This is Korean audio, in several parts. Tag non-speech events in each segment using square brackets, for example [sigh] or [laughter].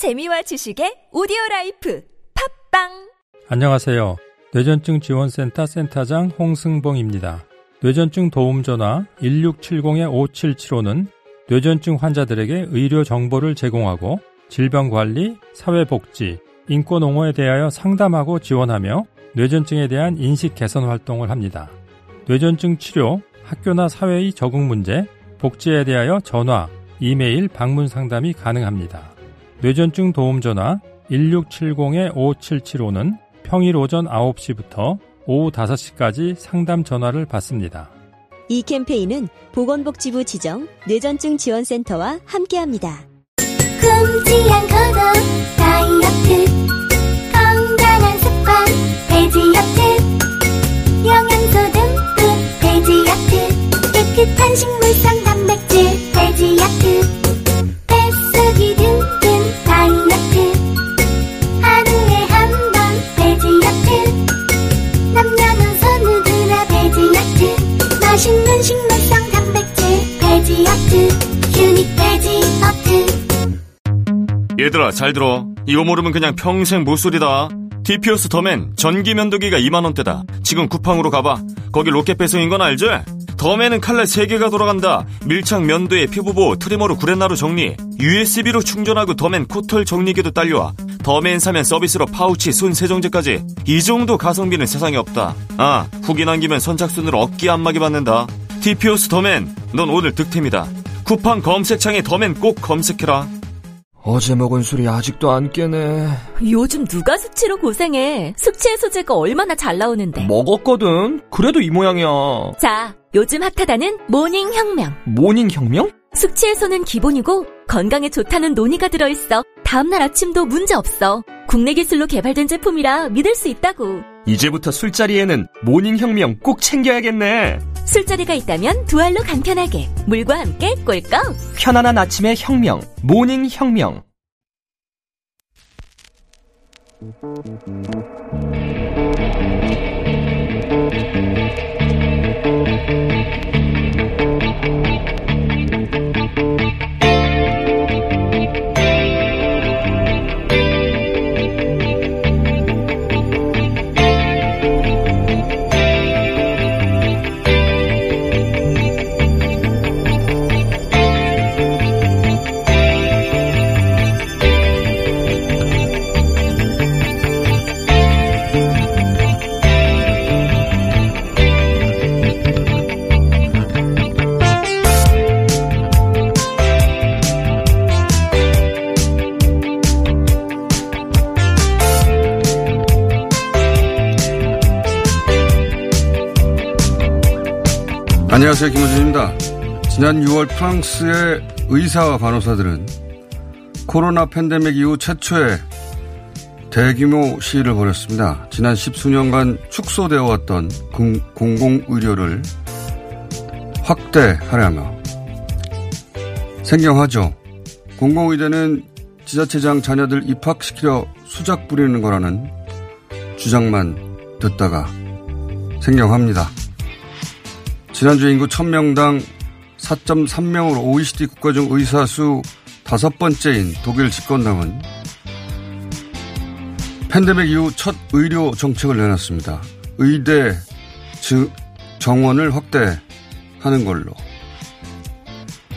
재미와 지식의 오디오 라이프 팟빵 안녕하세요. 뇌전증 지원센터 센터장 홍승봉입니다. 뇌전증 도움 전화 1670-5775는 뇌전증 환자들에게 의료 정보를 제공하고 질병 관리, 사회 복지, 인권 옹호에 대하여 상담하고 지원하며 뇌전증에 대한 인식 개선 활동을 합니다. 뇌전증 치료, 학교나 사회의 적응 문제, 복지에 대하여 전화, 이메일, 방문 상담이 가능합니다. 뇌전증 도움 전화 1670-5775는 평일 오전 9시부터 오후 5시까지 상담 전화를 받습니다. 이 캠페인은 보건복지부 지정 뇌전증 지원센터와 함께합니다. 굶지 않고도 다이어트 건강한 습관 돼지야트 영양소 듬뿍 돼지야트 깨끗한 식물성 단백질 돼지야트 맛있는 식물성 단백질 돼지야트 유닉 돼지야트. 얘들아 잘 들어. 이거 모르면 그냥 평생 못소리다. TPO스 더맨 전기 면도기가 2만원대다. 지금 쿠팡으로 가봐. 거기 로켓 배송인 건 알지? 더맨은 칼날 3개가 돌아간다. 밀착 면도에 피부보호 트리머로 구레나루 정리. USB로 충전하고 더맨 코털 정리기도 딸려와 더맨 사면 서비스로 파우치 손 세정제까지 이 정도 가성비는 세상에 없다 아 후기 남기면 선착순으로 어깨 안마기 받는다 TPO스 더맨 넌 오늘 득템이다 쿠팡 검색창에 더맨 꼭 검색해라 어제 먹은 술이 아직도 안 깨네. 요즘 누가 숙취로 고생해 숙취 해소제가 얼마나 잘 나오는데 먹었거든. 그래도 이 모양이야. 자 요즘 핫하다는 모닝 혁명 모닝 혁명? 숙취 해소는 기본이고 건강에 좋다는 노니가 들어있어 다음날 아침도 문제 없어 국내 기술로 개발된 제품이라 믿을 수 있다고 이제부터 술자리에는 모닝 혁명 꼭 챙겨야겠네. 술자리가 있다면 두 알로 간편하게 물과 함께 꿀꺽 편안한 아침의 혁명. 모닝 혁명. 안녕하세요. 김호준입니다. 지난 6월 프랑스의 의사와 간호사들은 코로나 팬데믹 이후 최초의 대규모 시위를 벌였습니다. 지난 십수년간 축소되어 왔던 공, 공공의료를 확대하려며 생경하죠. 공공의대는 지자체장 자녀들 입학시키려 수작 부리는 거라는 주장만 듣다가 생경합니다. 지난주 인구 1000명당 4.3명으로 OECD 국가 중 의사 수 다섯 번째인 독일 집권당은 팬데믹 이후 첫 의료 정책을 내놨습니다. 의대 즉 정원을 확대하는 걸로.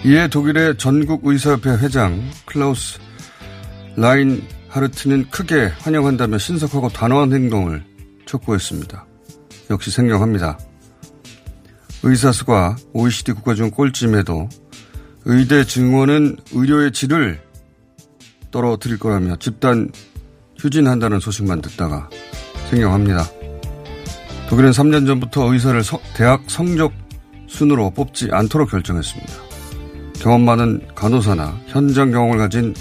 이에 독일의 전국의사협회 회장 클라우스 라인 하르트는 크게 환영한다며 신속하고 단호한 행동을 촉구했습니다. 역시 생경합니다. 의사수가 OECD 국가 중 꼴찌임에도 의대 증원은 의료의 질을 떨어뜨릴 거라며 집단 휴진한다는 소식만 듣다가 생경합니다. 독일은 3년 전부터 의사를 서, 대학 성적 순으로 뽑지 않도록 결정했습니다. 경험 많은 간호사나 현장 경험을 가진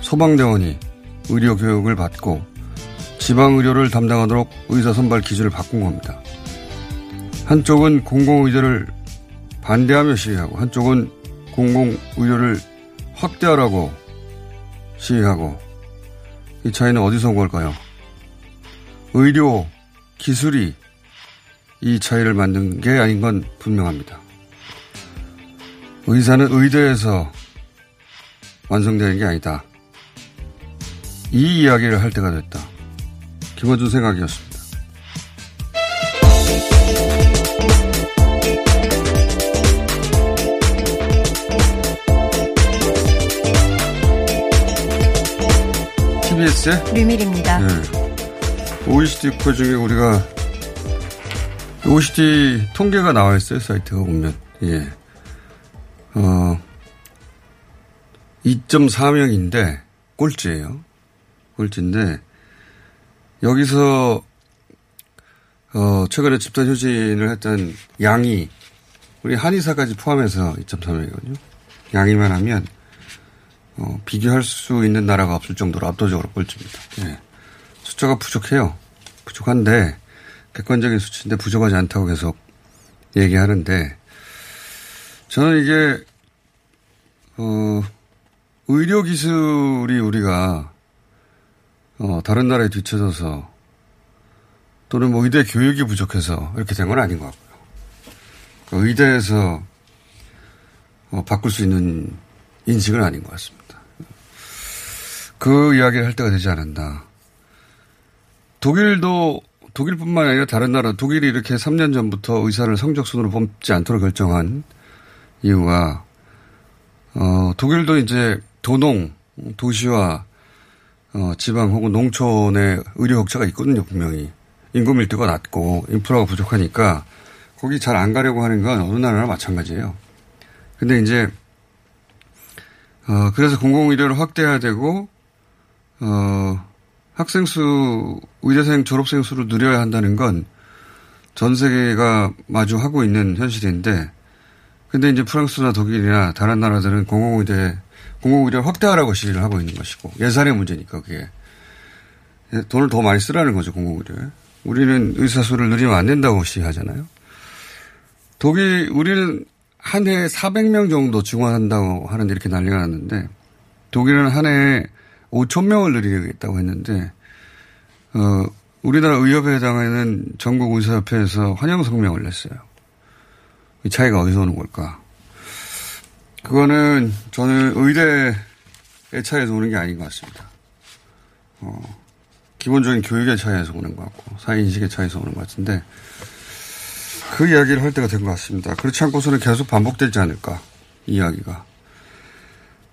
소방대원이 의료 교육을 받고 지방 의료를 담당하도록 의사 선발 기준을 바꾼 겁니다. 한쪽은 공공의료를 반대하며 시위하고 한쪽은 공공의료를 확대하라고 시위하고 이 차이는 어디서 온 걸까요? 의료 기술이 이 차이를 만든 게 아닌 건 분명합니다. 의사는 의대에서 완성되는 게 아니다. 이 이야기를 할 때가 됐다. 김어준 생각이었습니다. TBS의 류밀입니다. 네. OECD 국가 중에 우리가 OECD 통계가 나와 있어요 사이트가 보면 예. 어 2.4명인데 꼴찌예요. 꼴찌인데 여기서 어 최근에 집단 휴진을 했던 양이 우리 한의사까지 포함해서 2.3명이거든요. 양이만 하면 어, 비교할 수 있는 나라가 없을 정도로 압도적으로 꼴찌입니다. 예. 숫자가 부족해요. 부족한데 객관적인 수치인데 부족하지 않다고 계속 얘기하는데 저는 이게 어 의료 기술이 우리가 어 다른 나라에 뒤쳐져서 또는 뭐 의대 교육이 부족해서 이렇게 된 건 아닌 것 같고요. 그 의대에서 어, 바꿀 수 있는 인식은 아닌 것 같습니다. 그 이야기를 할 때가 되지 않았나. 독일도 독일뿐만 아니라 다른 나라 독일이 이렇게 3년 전부터 의사를 성적순으로 뽑지 않도록 결정한 이유가 어, 독일도 이제 도농 도시와 어, 지방 혹은 농촌의 의료 격차가 있거든요 분명히 인구 밀도가 낮고 인프라가 부족하니까 거기 잘 안 가려고 하는 건 어느 나라나 마찬가지예요. 근데 이제 어, 그래서 공공의료를 확대해야 되고 어, 학생 수, 의대생 졸업생 수를 늘려야 한다는 건 전 세계가 마주하고 있는 현실인데, 근데 이제 프랑스나 독일이나 다른 나라들은 공공의대, 공공의대를 확대하라고 시위를 하고 있는 것이고, 예산의 문제니까 그게. 돈을 더 많이 쓰라는 거죠, 공공의대에. 우리는 의사 수를 늘리면 안 된다고 시위하잖아요. 독일, 우리는 한 해에 400명 정도 증원한다고 하는데 이렇게 난리가 났는데, 독일은 한 해에 5천 명을 늘리겠다고 했는데 어, 우리나라 해당하는 전국 의사협회에서 환영 성명을 냈어요. 이 차이가 어디서 오는 걸까? 그거는 저는 의대의 차이에서 오는 게 아닌 것 같습니다. 어, 기본적인 교육의 차이에서 오는 것 같고 사회인식의 차이에서 오는 것 같은데 그 이야기를 할 때가 된 것 같습니다. 그렇지 않고서는 계속 반복되지 않을까 이 이야기가.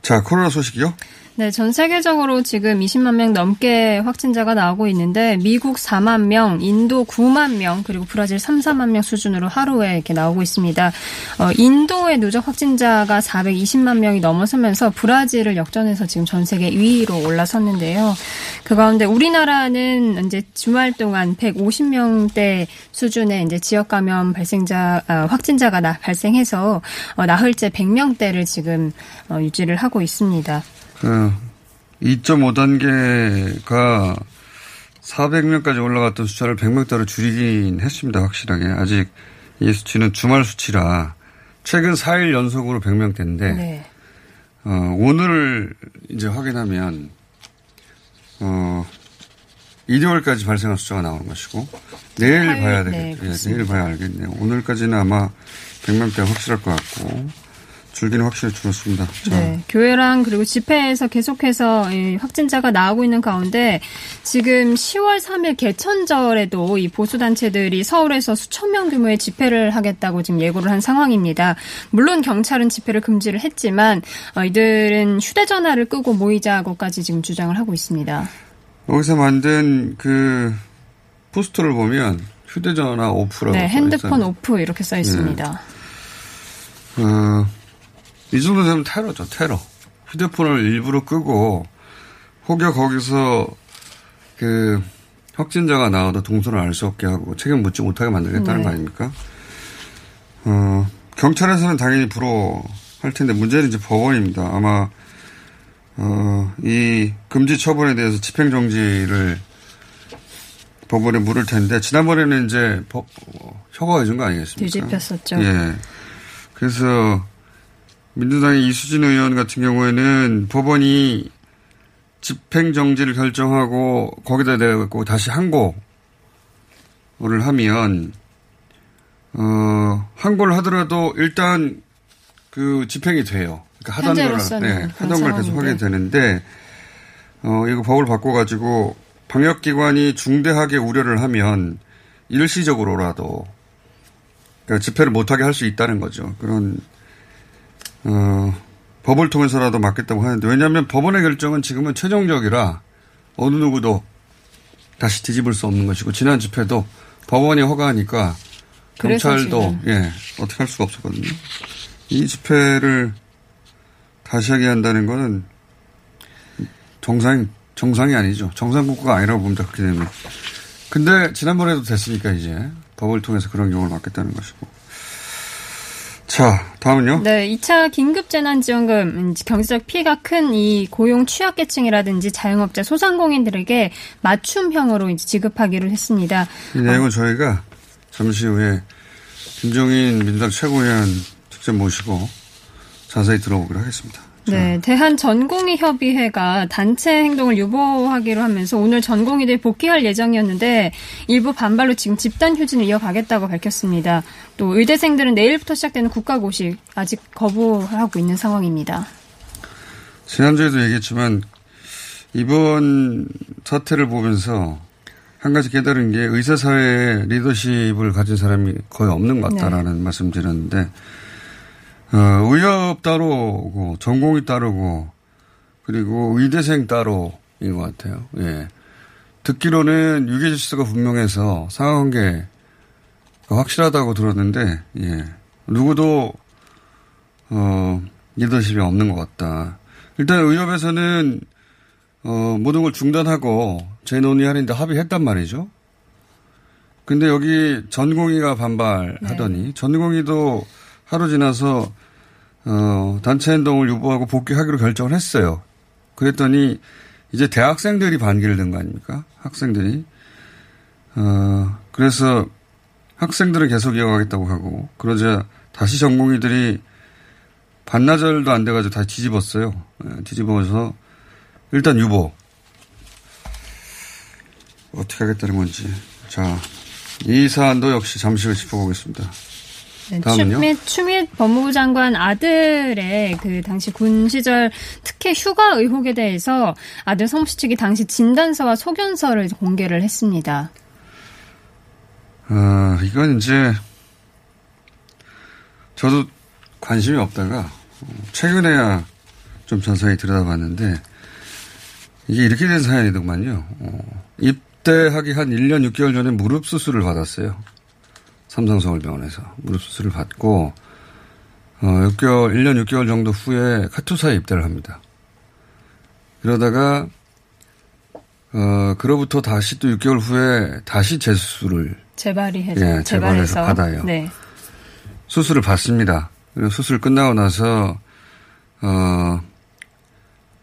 자 코로나 소식이요? 네, 전 세계적으로 지금 20만 명 넘게 확진자가 나오고 있는데 미국 4만 명, 인도 9만 명, 그리고 브라질 3, 4만 명 수준으로 하루에 이렇게 나오고 있습니다. 어, 인도의 누적 확진자가 420만 명이 넘어서면서 브라질을 역전해서 지금 전 세계 2위로 올라섰는데요. 그 가운데 우리나라는 이제 주말 동안 150명대 수준의 이제 지역 감염 발생자 어, 확진자가 나, 발생해서 어, 나흘째 100명대를 지금 어, 유지를 하고 있습니다. 그 2.5단계가 400명까지 올라갔던 숫자를 100명대로 줄이긴 했습니다. 확실하게. 아직 이 수치는 주말 수치라 최근 4일 연속으로 100명대인데 네. 어, 오늘 이제 확인하면 어, 일요일까지 발생한 숫자가 나오는 것이고 내일 화요일, 봐야 네, 되겠네요. 예. 내일 봐야 알겠네요. 오늘까지는 아마 100명대 확실할 것 같고 줄기는 확실히 줄었습니다. 자, 네, 교회랑 그리고 집회에서 계속해서 이 확진자가 나오고 있는 가운데 지금 10월 3일 개천절에도 이 보수 단체들이 서울에서 수천 명 규모의 집회를 하겠다고 지금 예고를 한 상황입니다. 물론 경찰은 집회를 금지를 했지만 어, 이들은 휴대전화를 끄고 모이자고까지 지금 주장을 하고 있습니다. 여기서 만든 그 포스터를 보면 휴대전화 오프라고 네, 써 핸드폰 있어요. 오프 이렇게 써 있습니다. 어, 이 정도 되면 테러죠, 테러. 휴대폰을 일부러 끄고 혹여 거기서 그 확진자가 나와도 동선을 알 수 없게 하고 책임 묻지 못하게 만들겠다는 네. 거 아닙니까? 어, 경찰에서는 당연히 불허할 텐데 문제는 이제 법원입니다. 아마 어, 이 금지 처분에 대해서 집행 정지를 법원에 물을 텐데 지난번에는 이제 법, 어, 허가해 준 거 아니겠습니까? 뒤집혔었죠. 예. 그래서 민주당의 이수진 의원 같은 경우에는 법원이 집행정지를 결정하고 거기다 대고 다시 항고를 하면 어 항고를 하더라도 일단 그 집행이 돼요. 그러니까 하던 걸 네, 하던 걸 계속. 하게 되는데 어, 이거 법을 바꿔가지고 방역기관이 중대하게 우려를 하면 일시적으로라도 그러니까 집회를 못하게 할 수 있다는 거죠. 그런 어, 법을 통해서라도 막겠다고 하는데 왜냐하면 법원의 결정은 지금은 최종적이라 어느 누구도 다시 뒤집을 수 없는 것이고 지난 집회도 법원이 허가하니까 경찰도 예 어떻게 할 수가 없었거든요. 이 집회를 다시 하게 한다는 거는 정상 정상이 아니죠. 정상 국가가 아니라고 봅니다. 그렇게 되면. 근데 지난번에도 됐으니까 이제 법을 통해서 그런 경우를 막겠다는 것이고. 자, 다음은요? 네, 2차 긴급재난지원금, 경제적 피해가 큰 이 고용 취약계층이라든지 자영업자, 소상공인들에게 맞춤형으로 이제 지급하기로 했습니다. 이 내용은 어. 저희가 잠시 후에 김종인 민당 최고위원 직접 모시고 자세히 들어보기로 하겠습니다. 네, 대한 전공의 협의회가 단체 행동을 유보하기로 하면서 오늘 전공의들 복귀할 예정이었는데 일부 반발로 지금 집단 휴진을 이어가겠다고 밝혔습니다. 또 의대생들은 내일부터 시작되는 국가고시 아직 거부하고 있는 상황입니다. 지난주에도 얘기했지만 이번 사태를 보면서 한 가지 깨달은 게 의사사회의 리더십을 가진 사람이 거의 없는 것 같다라는 네. 말씀 드렸는데 어, 의협 따로고 전공이 따로고 그리고 의대생 따로인 것 같아요. 예. 듣기로는 유계 질서가 분명해서 상하관계가 확실하다고 들었는데 예. 누구도 어, 리더십이 없는 것 같다. 일단 의협에서는 어, 모든 걸 중단하고 재논의하는데 합의했단 말이죠. 근데 여기 전공의가 반발하더니 네. 전공의도 하루 지나서 어, 단체 행동을 유보하고 복귀하기로 결정을 했어요. 그랬더니 이제 대학생들이 반기를 든 거 아닙니까? 학생들이. 어, 그래서 학생들은 계속 이어가겠다고 하고 그러자 다시 전공의들이 반나절도 안 돼가지고 다시 뒤집었어요. 네, 뒤집어서 일단 유보. 어떻게 하겠다는 건지. 자, 이 사안도 역시 잠시 후에 짚어보겠습니다. 네, 추mit, 추mit 법무부 장관 아들의 그 당시 군 시절 특혜 휴가 의혹에 대해서 아들 성씨 측이 당시 진단서와 소견서를 공개를 했습니다. 아, 이건 이제 저도 관심이 없다가 최근에야 좀 자세히 들여다봤는데 이게 이렇게 된 사연이더만요. 어, 입대하기 한 1년 6개월 전에 무릎 수술을 받았어요. 삼성서울병원에서 무릎 수술을 받고 어, 6개월, 1년 6개월 정도 후에 카투사에 입대를 합니다. 그러다가 어, 그로부터 다시 또 6개월 후에 다시 재수술을 재발이 해서 예, 재발해서 받아요. 네. 수술을 받습니다. 그리고 수술 끝나고 나서 어,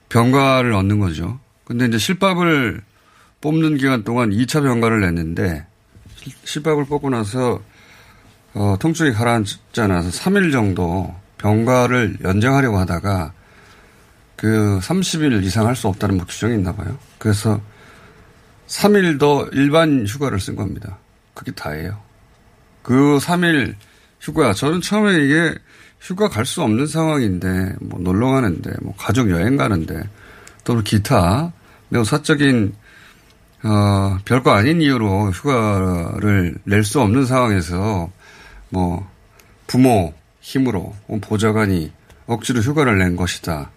병가를 얻는 거죠. 근데 이제 실밥을 뽑는 기간 동안 2차 병가를 냈는데 실밥을 뽑고 나서 어, 통증이 가라앉지 않아서 3일 정도 병가를 연장하려고 하다가 그 30일 이상 할 수 없다는 뭐 규정이 있나 봐요. 그래서 3일 더 일반 휴가를 쓴 겁니다. 그게 다예요. 그 3일 휴가, 저는 처음에 이게 휴가 갈 수 없는 상황인데, 뭐 놀러 가는데, 뭐 가족 여행 가는데, 또 기타 매우 사적인, 어, 별거 아닌 이유로 휴가를 낼 수 없는 상황에서 뭐 부모 힘으로 보좌관이 억지로 휴가를 낸 것이다.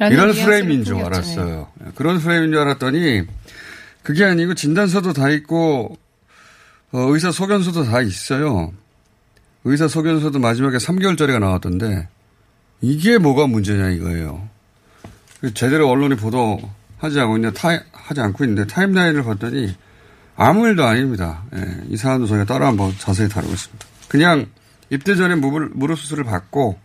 이런 프레임인 줄 알았어요. 네. 그런 프레임인 줄 알았더니 그게 아니고 진단서도 다 있고 어, 의사 소견서도 다 있어요. 의사 소견서도 마지막에 3개월짜리가 나왔던데 이게 뭐가 문제냐 이거예요. 제대로 언론이 보도하지 않고 있는데 타, 하지 않고 있는데 타임라인을 봤더니 아무 일도 아닙니다. 예, 이 사안도 저희가 따로 한번 자세히 다루겠습니다. 그냥 입대 전에 무릎, 수술을 받고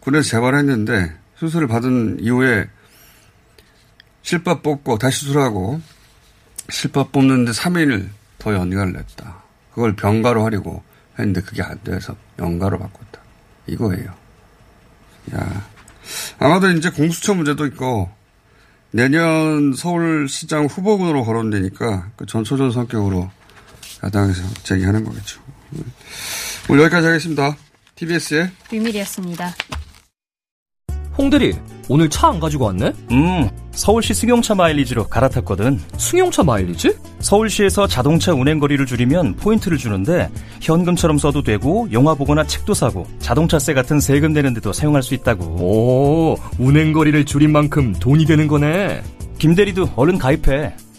군에서 재발했는데 수술을 받은 이후에 실밥 뽑고 다시 수술하고 실밥 뽑는데 3일 더 연가를 냈다. 그걸 병가로 하려고 했는데 그게 안 돼서 연가로 바꿨다. 이거예요. 야. 아마도 이제 공수처 문제도 있고 내년 서울시장 후보군으로 거론되니까 그 전초전 성격으로 야당에서 제기하는 거겠죠. 오늘 여기까지 하겠습니다. TBS의 비밀이었습니다. 홍대리 오늘 차 안 가지고 왔네? 음, 서울시 승용차 마일리지로 갈아탔거든. 승용차 마일리지? 서울시에서 자동차 운행 거리를 줄이면 포인트를 주는데 현금처럼 써도 되고 영화 보거나 책도 사고 자동차세 같은 세금 내는 데도 사용할 수 있다고. 오, 운행 거리를 줄인 만큼 돈이 되는 거네. 김대리도 얼른 가입해.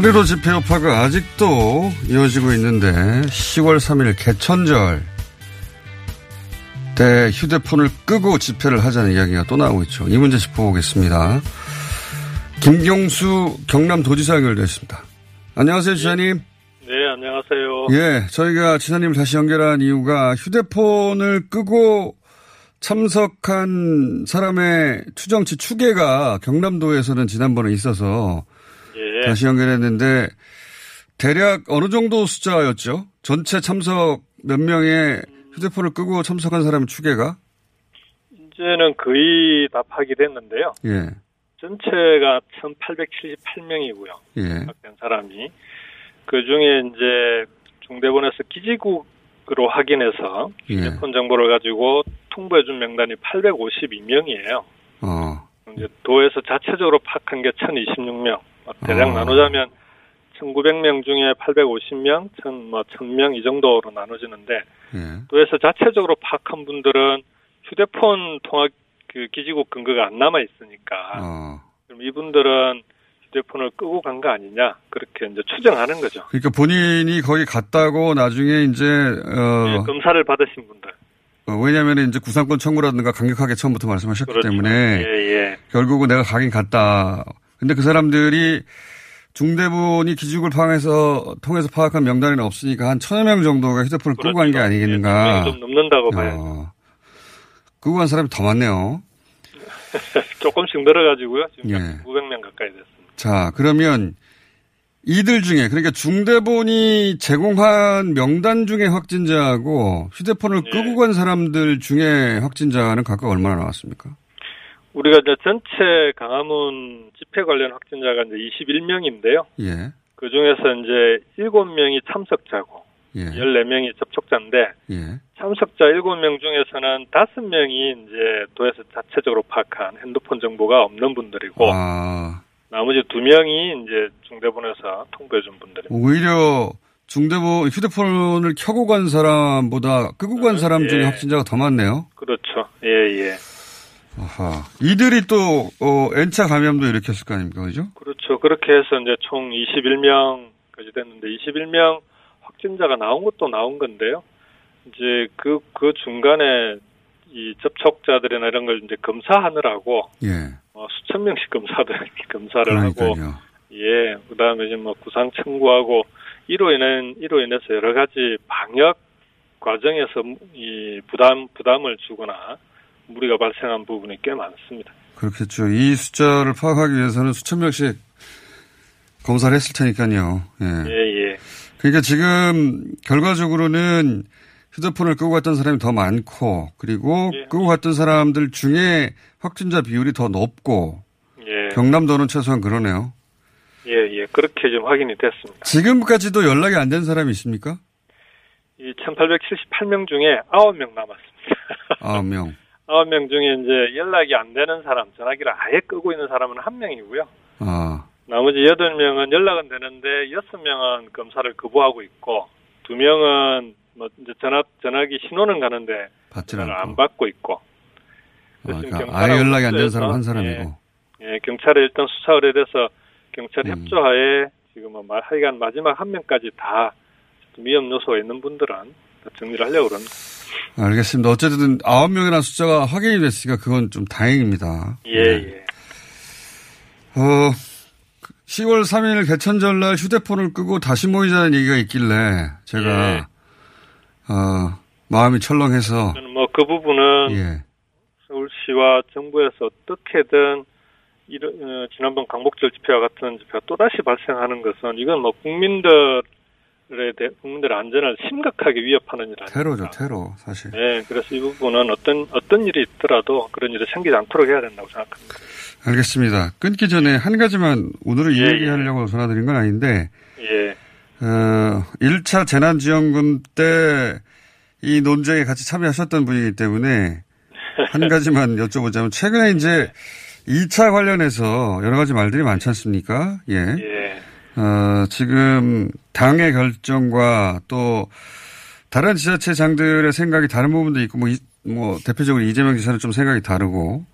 하루로 집회 여파가 아직도 이어지고 있는데 10월 3일 개천절 때 휴대폰을 끄고 집회를 하자는 이야기가 또 나오고 있죠. 이 문제 짚어보겠습니다. 김경수 경남도지사 연결되었습니다. 안녕하세요, 지사님. 네, 안녕하세요. 예, 저희가 지사님을 다시 연결한 이유가 휴대폰을 끄고 참석한 사람의 추정치 추계가 경남도에서는 지난번에 있어서 예. 다시 연결했는데 대략 어느 정도 숫자였죠? 전체 참석 몇 명의 휴대폰을 끄고 참석한 사람 추계가? 이제는 거의 다 파기됐는데요. 예. 전체가 1,878명이고요. 예. 된 사람이 그 중에 이제 중대본에서 기지국으로 확인해서 예. 휴대폰 정보를 가지고 통보해준 명단이 852명이에요. 어. 이제 도에서 자체적으로 파악한 게 1,026명. 대략 어. 나누자면 1,900명 중에 850명, 1,000, 뭐 1,000명 이 정도로 나눠지는데 예. 도에서 자체적으로 파악한 분들은 휴대폰 통화 그 기지국 근거가 안 남아 있으니까 어. 그럼 이분들은 휴대폰을 끄고 간 거 아니냐 그렇게 이제 추정하는 거죠. 그러니까 본인이 거기 갔다고 나중에 이제 어 네, 검사를 받으신 분들. 어, 왜냐하면 이제 구상권 청구라든가 강력하게 처음부터 말씀하셨기 그렇죠. 때문에 예, 예. 결국은 내가 가긴 갔다. 근데 그 사람들이 중대본이 기죽을 파악해서 통해서 파악한 명단에는 없으니까 한 천여 명 정도가 휴대폰을 그렇죠. 끄고 간 게 아니겠는가. 예, 좀 넘는다고 봐요. 어, 끄고 간 사람이 더 많네요. [laughs] 조금씩 늘어가지고요. 지금 예. 900명 가까이 됐습니다. 자, 그러면 이들 중에 그러니까 중대본이 제공한 명단 중에 확진자하고 휴대폰을 네. 끄고 간 사람들 중에 확진자는 각각 얼마나 나왔습니까? 우리가 이제 전체 강화문 집회 관련 확진자가 이제 21명인데요. 예. 그 중에서 이제 7명이 참석자고 예. 14명이 접촉자인데 예. 참석자 7명 중에서는 5명이 이제 도에서 자체적으로 파악한 핸드폰 정보가 없는 분들이고 아, 나머지 2명이 이제 중대본에서 통보해 준 분들입니다. 오히려 중대본 휴대폰을 켜고 간 사람보다 끄고 간 사람 중에 예. 확진자가 더 많네요. 그렇죠. 예, 예. 아하. 이들이 또 어, N차 감염도 일으켰을 거 아닙니까, 그죠? 그렇죠. 그렇게 해서 이제 총 21명까지 됐는데 21명 확진자가 나온 것도 나온 건데요. 이제 그, 그 중간에 이 접촉자들이나 이런 걸 이제 검사하느라고 예. 어, 수천 명씩 [laughs] 검사들 검사를 그러니까요. 하고 예 그 다음에 이제 뭐 구상 청구하고 이로 인한 이로 인해서 여러 가지 방역 과정에서 이 부담 부담을 주거나 무리가 발생한 부분이 꽤 많습니다. 그렇겠죠. 이 숫자를 파악하기 위해서는 수천 명씩 검사를 했을 테니까요. 예. 예 예. 그러니까 지금 결과적으로는 휴대폰을 끄고 갔던 사람이 더 많고 그리고 예. 끄고 갔던 사람들 중에 확진자 비율이 더 높고 예. 경남도는 최소한 그러네요. 예, 예. 그렇게 좀 확인이 됐습니다. 지금까지도 연락이 안 된 사람이 있습니까? 이 1878명 중에 9명 남았습니다. 아홉 명. 9명 중에 이제 연락이 안 되는 사람, 전화기를 아예 끄고 있는 사람은 한 명이고요. 아, 나머지 8명은 연락은 되는데 6명은 검사를 거부하고 있고 2명은 뭐 이제 전화 전화기 신호는 가는데 받지 전화를 않고. 안 받고 있고. 아, 그러니까 아예 연락이 안 되는 사람 한 사람이고. 예, 경찰에 일단 수사 의뢰돼서 경찰 음. 협조하에 지금 뭐 말- 하여간 마지막 한 명까지 다 위험 요소가 있는 분들은 다 정리를 하려고 그럽니다. 알겠습니다. 어쨌든 아홉 명이라는 숫자가 확인이 됐으니까 그건 좀 다행입니다. 예, 예. 어, 10월 3일 개천절 날 휴대폰을 끄고 다시 모이자는 얘기가 있길래 제가 예. 어, 마음이 철렁해서 저는 뭐그 부분은 예. 서울시와 정부에서 어떻게든 이런 어, 지난번 강복절 집회와 같은 집회가 또다시 발생하는 것은 이건 뭐 국민들 에 대해 국민들의 안전을 심각하게 위협하는 일 아닙니까? 테러죠, 테러 사실. 네, 그래서 이 부분은 어떤 어떤 일이 있더라도 그런 일이 생기지 않도록 해야 된다고 생각합니다. 알겠습니다. 끊기 전에 한 가지만 오늘은 이 예, 얘기 하려고 전화드린 건 아닌데 예, 어, 1차 재난지원금 때 이 논쟁에 같이 참여하셨던 분이기 때문에 한 [laughs] 가지만 여쭤보자면 최근에 이제 2차 관련해서 여러 가지 말들이 많지 않습니까? 예. 예, 어, 지금 당의 결정과 또 다른 지자체장들의 생각이 다른 부분도 있고 뭐, 이- 뭐 대표적으로 이재명 지사는 좀 생각이 다르고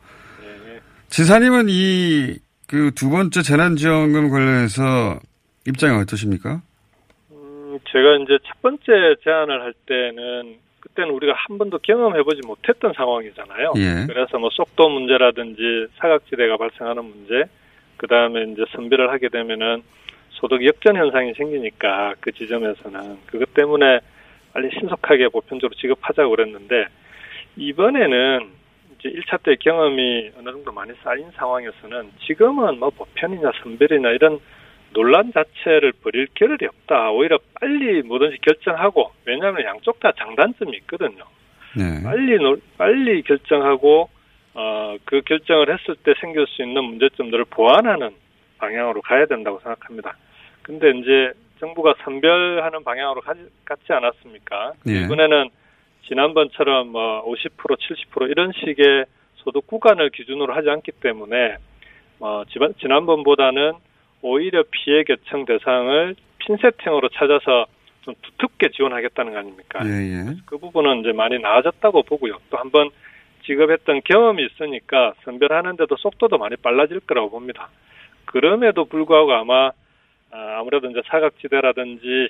지사님은 이 그 두 번째 재난지원금 관련해서 입장이 어떠십니까? 음, 제가 이제 첫 번째 제안을 할 때는 그때는 우리가 한 번도 경험해보지 못했던 상황이잖아요. 예. 그래서 뭐 속도 문제라든지 사각지대가 발생하는 문제, 그 다음에 이제 선별을 하게 되면은 소득 역전 현상이 생기니까 그 지점에서는 그것 때문에 빨리 신속하게 보편적으로 지급하자고 그랬는데 이번에는 이제 1차 때 경험이 어느 정도 많이 쌓인 상황에서는 지금은 뭐 보편이나 선별이나 이런 논란 자체를 벌일 겨를이 없다. 오히려 빨리 뭐든지 결정하고 왜냐하면 양쪽 다 장단점이 있거든요. 네. 빨리 노- 빨리 결정하고 어, 그 결정을 했을 때 생길 수 있는 문제점들을 보완하는 방향으로 가야 된다고 생각합니다. 근데 이제 정부가 선별하는 방향으로 가지, 갔지 않았습니까? 예. 이번에는 지난번처럼 뭐 50%, 70% 이런 식의 소득 구간을 기준으로 하지 않기 때문에 어, 지난, 지난번보다는 오히려 피해 계층 대상을 핀셋형으로 찾아서 좀 두텁게 지원하겠다는 거 아닙니까? 예, 예. 그 부분은 이제 많이 나아졌다고 보고요. 또 한번 지급했던 경험이 있으니까 선별하는데도 속도도 많이 빨라질 거라고 봅니다. 그럼에도 불구하고 아마 아, 아무래도 이제 사각지대라든지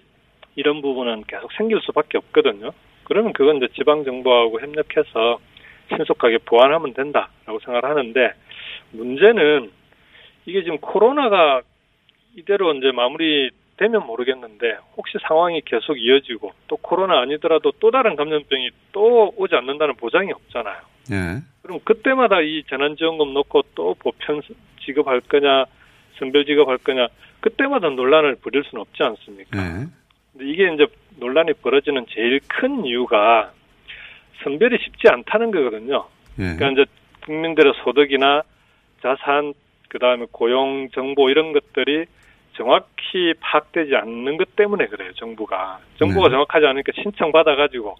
이런 부분은 계속 생길 수밖에 없거든요. 그러면 그건 이제 지방 정부하고 협력해서 신속하게 보완하면 된다라고 생각을 하는데 문제는 이게 지금 코로나가 이대로 이제 마무리되면 모르겠는데 혹시 상황이 계속 이어지고 또 코로나 아니더라도 또 다른 감염병이 또 오지 않는다는 보장이 없잖아요. 예. 그럼 그때마다 이 재난지원금 놓고 또 보편 지급할 거냐, 선별 지급할 거냐, 그때마다 논란을 벌일 수는 없지 않습니까? 예. 근데 이게 이제 논란이 벌어지는 제일 큰 이유가 선별이 쉽지 않다는 거거든요. 예. 그러니까 이제 국민들의 소득이나 자산, 그 다음에 고용 정보 이런 것들이 정확히 파악되지 않는 것 때문에 그래요, 정부가. 정부가 네. 정확하지 않으니까 신청 받아가지고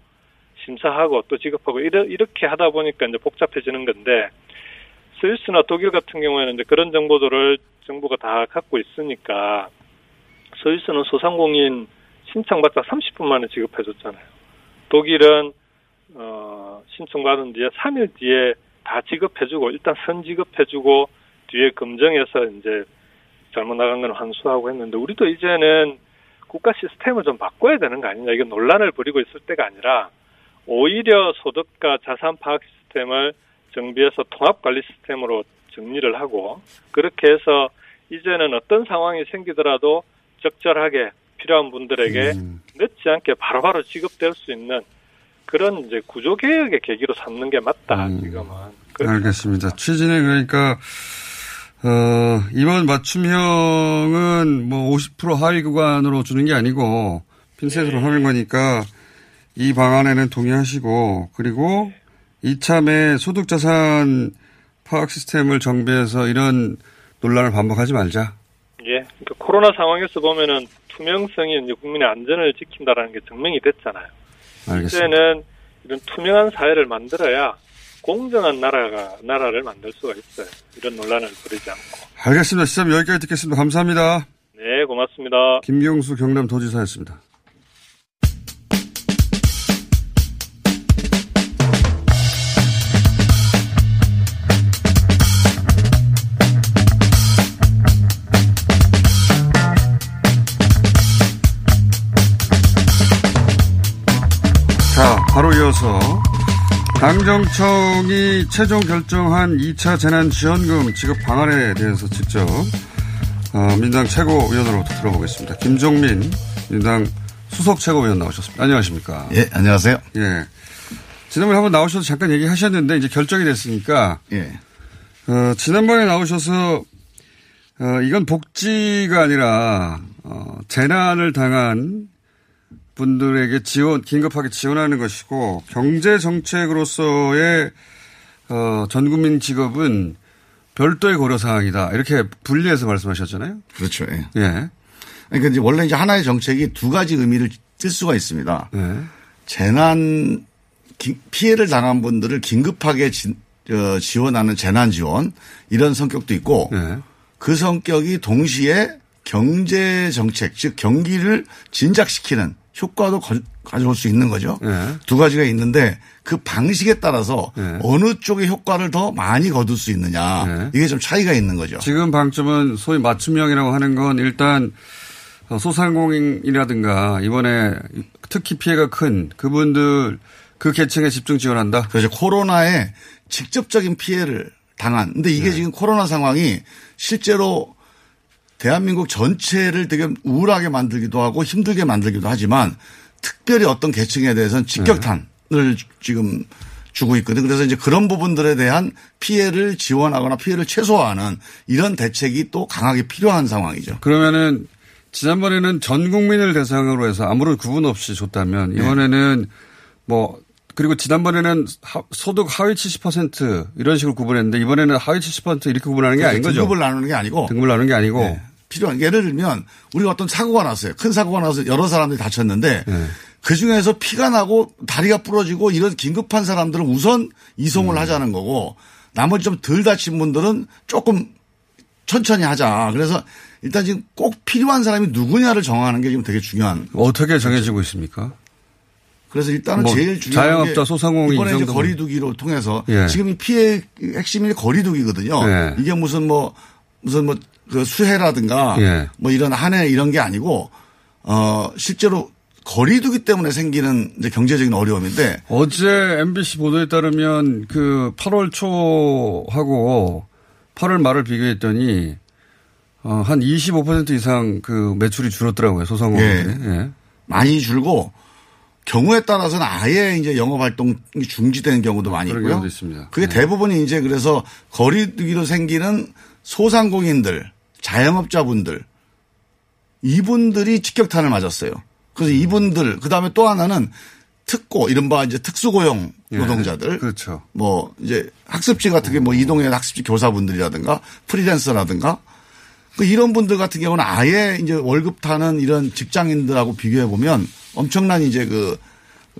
심사하고 또 지급하고 이러, 이렇게 하다 보니까 이제 복잡해지는 건데 스위스나 독일 같은 경우에는 이제 그런 정보들을 정부가 다 갖고 있으니까 스위스는 소상공인 신청받자 30분 만에 지급해줬잖아요. 독일은 어, 신청받은 뒤에 3일 뒤에 다 지급해주고 일단 선 지급해주고 뒤에 검증해서 이제 잘못 나간 건 환수하고 했는데 우리도 이제는 국가 시스템을 좀 바꿔야 되는 거 아니냐 이게 논란을 벌이고 있을 때가 아니라 오히려 소득과 자산 파악 시스템을 정비해서 통합 관리 시스템으로 정리를 하고 그렇게 해서 이제는 어떤 상황이 생기더라도 적절하게 필요한 분들에게 늦지 않게 바로바로 지급될 수 있는 그런 이제 구조 개혁의 계기로 삼는 게 맞다 지금은. 알겠습니다. 취지는 그러니까 어, 이번 맞춤형은 뭐 50% 하위 구간으로 주는 게 아니고 핀셋으로 하는 거니까 이 방안에는 동의하시고 그리고 이참에 소득자산 파악 시스템을 정비해서 이런 논란을 반복하지 말자. 예, 그러니까 코로나 상황에서 보면은 투명성이 이제 국민의 안전을 지킨다라는 게 증명이 됐잖아요. 알겠습니다. 이제는 이런 투명한 사회를 만들어야 공정한 나라가 나라를 만들 수가 있어요. 이런 논란을 부리지 않고. 알겠습니다. 시점 여기까지 듣겠습니다. 감사합니다. 네, 고맙습니다. 김경수 경남도지사였습니다. 당정청이 최종 결정한 2차 재난지원금 지급 방안에 대해서 직접 어, 민당 최고위원으로부터 들어보겠습니다. 김종민 민당 수석 최고위원 나오셨습니다. 안녕하십니까? 예, 안녕하세요. 예. 지난번에 한번 나오셔서 잠깐 얘기하셨는데 이제 결정이 됐으니까 예. 어, 지난번에 나오셔서 어, 이건 복지가 아니라 어, 재난을 당한 분들에게 지원 긴급하게 지원하는 것이고 경제 정책으로서의 어, 전 국민 직업은 별도의 고려 사항이다 이렇게 분리해서 말씀하셨잖아요. 그렇죠. 예. 예. 그러니까 이제 원래 이제 하나의 정책이 두 가지 의미를 뜰 수가 있습니다. 예. 재난 기- 피해를 당한 분들을 긴급하게 지, 어, 지원하는 재난 지원 이런 성격도 있고 예. 그 성격이 동시에 경제 정책 즉 경기를 진작시키는 효과도 거- 가져올 수 있는 거죠. 예. 두 가지가 있는데 그 방식에 따라서 어느 쪽의 효과를 더 많이 거둘 수 있느냐 이게 좀 차이가 있는 거죠. 지금 방점은 소위 맞춤형이라고 하는 건 일단 어, 소상공인이라든가 이번에 특히 피해가 큰 그분들 그 계층에 집중 지원한다. 그래서 코로나에 직접적인 피해를 당한. 근데 이게 지금 코로나 상황이 실제로 대한민국 전체를 되게 우울하게 만들기도 하고 힘들게 만들기도 하지만 특별히 어떤 계층에 대해서는 직격탄을 지금 주고 있거든요. 그래서 이제 그런 부분들에 대한 피해를 지원하거나 피해를 최소화하는 이런 대책이 또 강하게 필요한 상황이죠. 그러면은 지난번에는 전 국민을 대상으로 해서 아무런 구분 없이 줬다면 네. 이번에는 뭐 그리고 지난번에는 하- 소득 하위 70% 이런 식으로 구분했는데 이번에는 하위 70% 이렇게 구분하는 게 아닌 거죠. 등급을 나누는 게 아니고 등급을 나누는 게 아니고 네. 필요한 예를 들면 우리가 어떤 사고가 났어요. 큰 사고가 나서 여러 사람들이 다쳤는데 네. 그 중에서 피가 나고 다리가 부러지고 이런 긴급한 사람들은 우선 이송을 음. 하자는 거고 나머지 좀 덜 다친 분들은 조금 천천히 하자. 그래서 일단 지금 꼭 필요한 사람이 누구냐를 정하는 게 지금 되게 중요한. 어떻게 정해지고 있습니까? 그래서 일단은 뭐 제일 중요한 자영업자, 게 소상공인 이번에 이 이제 거리두기로 통해서 예. 지금 이 피해 핵심이 거리두기거든요. 예. 이게 무슨 뭐 무슨 뭐 그 수해라든가 예. 뭐 이런 한해 이런 게 아니고 어 실제로 거리두기 때문에 생기는 이제 경제적인 어려움인데 어제 MBC 보도에 따르면 그 8월 초하고 8월 말을 비교했더니 어, 한 25% 이상 그 매출이 줄었더라고요 소상공인들이. 예. 많이 줄고 경우에 따라서는 아예 이제 영업 활동이 중지되는 경우도 많이 있고요. 그게 네. 대부분이 이제 그래서 거리두기로 생기는 소상공인들, 자영업자분들 이분들이 직격탄을 맞았어요. 그래서 음. 이분들 그다음에 또 하나는 특고 이른바 이제 특수고용 예. 노동자들 그렇죠. 뭐 이제 학습지 같은 게 뭐 이동의 학습지 교사분들이라든가 프리랜서라든가 그 이런 분들 같은 경우는 아예 이제 월급 타는 이런 직장인들하고 비교해 보면 엄청난 이제 그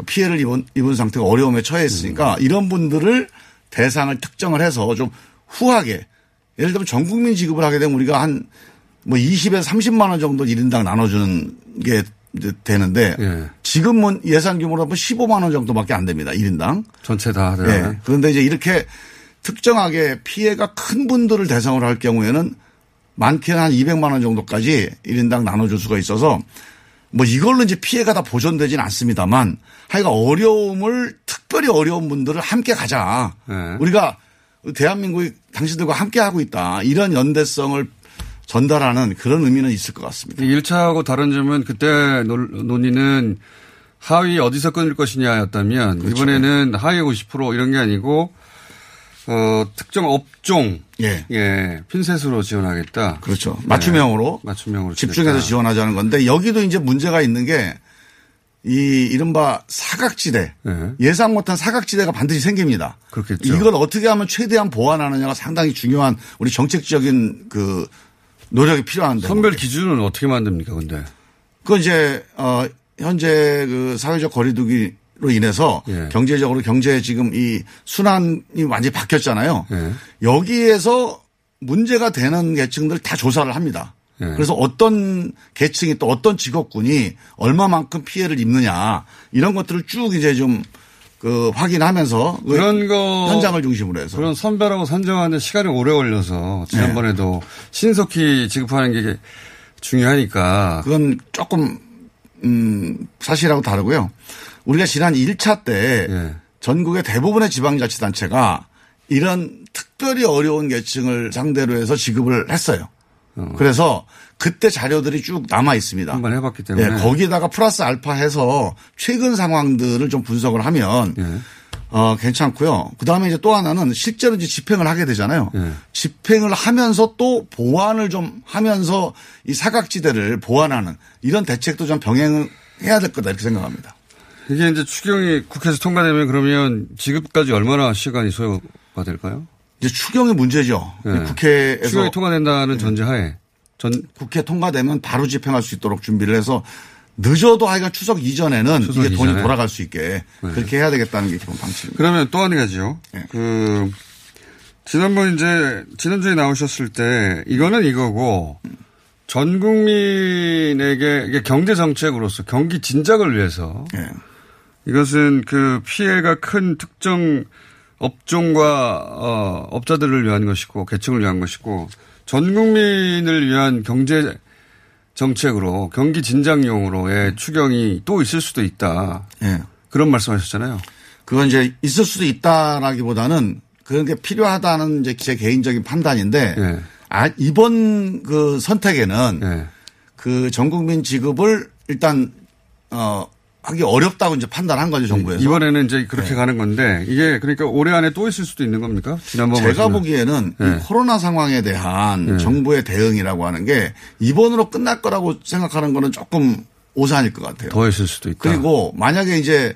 피해를 입은, 입은 상태가 어려움에 처해 있으니까 음. 이런 분들을 대상을 특정을 해서 좀 후하게 예를 들면 전 국민 지급을 하게 되면 우리가 한 뭐 20에서 30만 원 정도 1인당 나눠주는 게 되는데 예. 지금은 예산 규모로 하면 15만 원 정도밖에 안 됩니다. 1인당. 전체 다. 네. 그런데 이제 이렇게 특정하게 피해가 큰 분들을 대상으로 할 경우에는 많게는 한 200만 원 정도까지 1인당 나눠줄 수가 있어서 뭐 이걸로 이제 피해가 다 보존되지는 않습니다만 하여간 어려움을 특 특별히 어려운 분들을 함께 가자. 우리가 대한민국이 당신들과 함께 하고 있다. 이런 연대성을 전달하는 그런 의미는 있을 것 같습니다. 1차하고 다른 점은 그때 논의는 하위 어디서 끊을 것이냐였다면 그렇죠. 이번에는 하위 50% 이런 게 아니고 어, 특정 업종 예. 예. 핀셋으로 지원하겠다. 그렇죠. 맞춤형으로 네. 맞춤형으로 집중해서 지원하자는 건데 여기도 이제 문제가 있는 게 이 이른바 사각지대 네. 예상 못한 사각지대가 반드시 생깁니다. 그렇겠죠. 이걸 어떻게 하면 최대한 보완하느냐가 상당히 중요한 우리 정책적인 그 노력이 필요한데. 선별 기준은 어떻게 만듭니까, 근데? 그건 이제 어 현재 그 사회적 거리두기 로 인해서 예. 경제적으로 경제 지금 이 순환이 완전히 바뀌었잖아요. 예. 여기에서 문제가 되는 계층들 다 조사를 합니다. 예. 그래서 어떤 계층이 또 어떤 직업군이 얼마만큼 피해를 입느냐 이런 것들을 쭉 이제 좀 그 확인하면서 그런 거 현장을 중심으로 해서 그런 선별하고 선정하는 시간이 오래 걸려서 지난번에도 네. 신속히 지급하는 게 중요하니까 그건 조금 음, 사실하고 다르고요. 우리가 지난 1차 때 예. 전국의 대부분의 지방자치단체가 이런 특별히 어려운 계층을 상대로 해서 지급을 했어요. 어. 그래서 그때 자료들이 쭉 남아 있습니다. 한번 해봤기 때문에. 네, 거기에다가 플러스 알파 해서 최근 상황들을 좀 분석을 하면 예. 어, 괜찮고요. 그 다음에 이제 또 하나는 실제로 이제 집행을 하게 되잖아요. 예. 집행을 하면서 또 보완을 좀 하면서 이 사각지대를 보완하는 이런 대책도 좀 병행을 해야 될 거다 이렇게 생각합니다. 이게 이제 추경이 국회에서 통과되면 그러면 지급까지 얼마나 시간이 소요가 될까요? 이제 추경이 문제죠. 예. 국회에서 추경이 통과된다는 예. 전제하에 전 국회 통과되면 바로 집행할 수 있도록 준비를 해서 늦어도 하여간 추석 이전에는 추석 이게 돈이 돌아갈 수 있게 네. 그렇게 해야 되겠다는 게 기본 방침입니다. 그러면 또 한 가지요. 네. 그 지난번 이제 지난주에 나오셨을 때 이거는 이거고 전 국민에게 경제 정책으로서 경기 진작을 위해서 네. 이것은 그 피해가 큰 특정 업종과 어, 업자들을 위한 것이고 계층을 위한 것이고 전 국민을 위한 경제 정책으로 경기 진작용으로의 추경이 또 있을 수도 있다. 네. 그런 말씀하셨잖아요. 그건 이제 있을 수도 있다라기보다는 그런 게 필요하다는 이제 제 개인적인 판단인데 네. 아 이번 그 선택에는 네. 그 전 국민 지급을 일단 어 하기 어렵다고 이제 판단한 거죠 정부에서 이번에는 이제 그렇게 네. 가는 건데 이게 그러니까 올해 안에 또 있을 수도 있는 겁니까? 지난번 제가 말씀은. 보기에는 네. 코로나 상황에 대한 네. 정부의 대응이라고 하는 게 이번으로 끝날 거라고 생각하는 거는 조금 오산일 것 같아요. 더 있을 수도 있다. 그리고 만약에 이제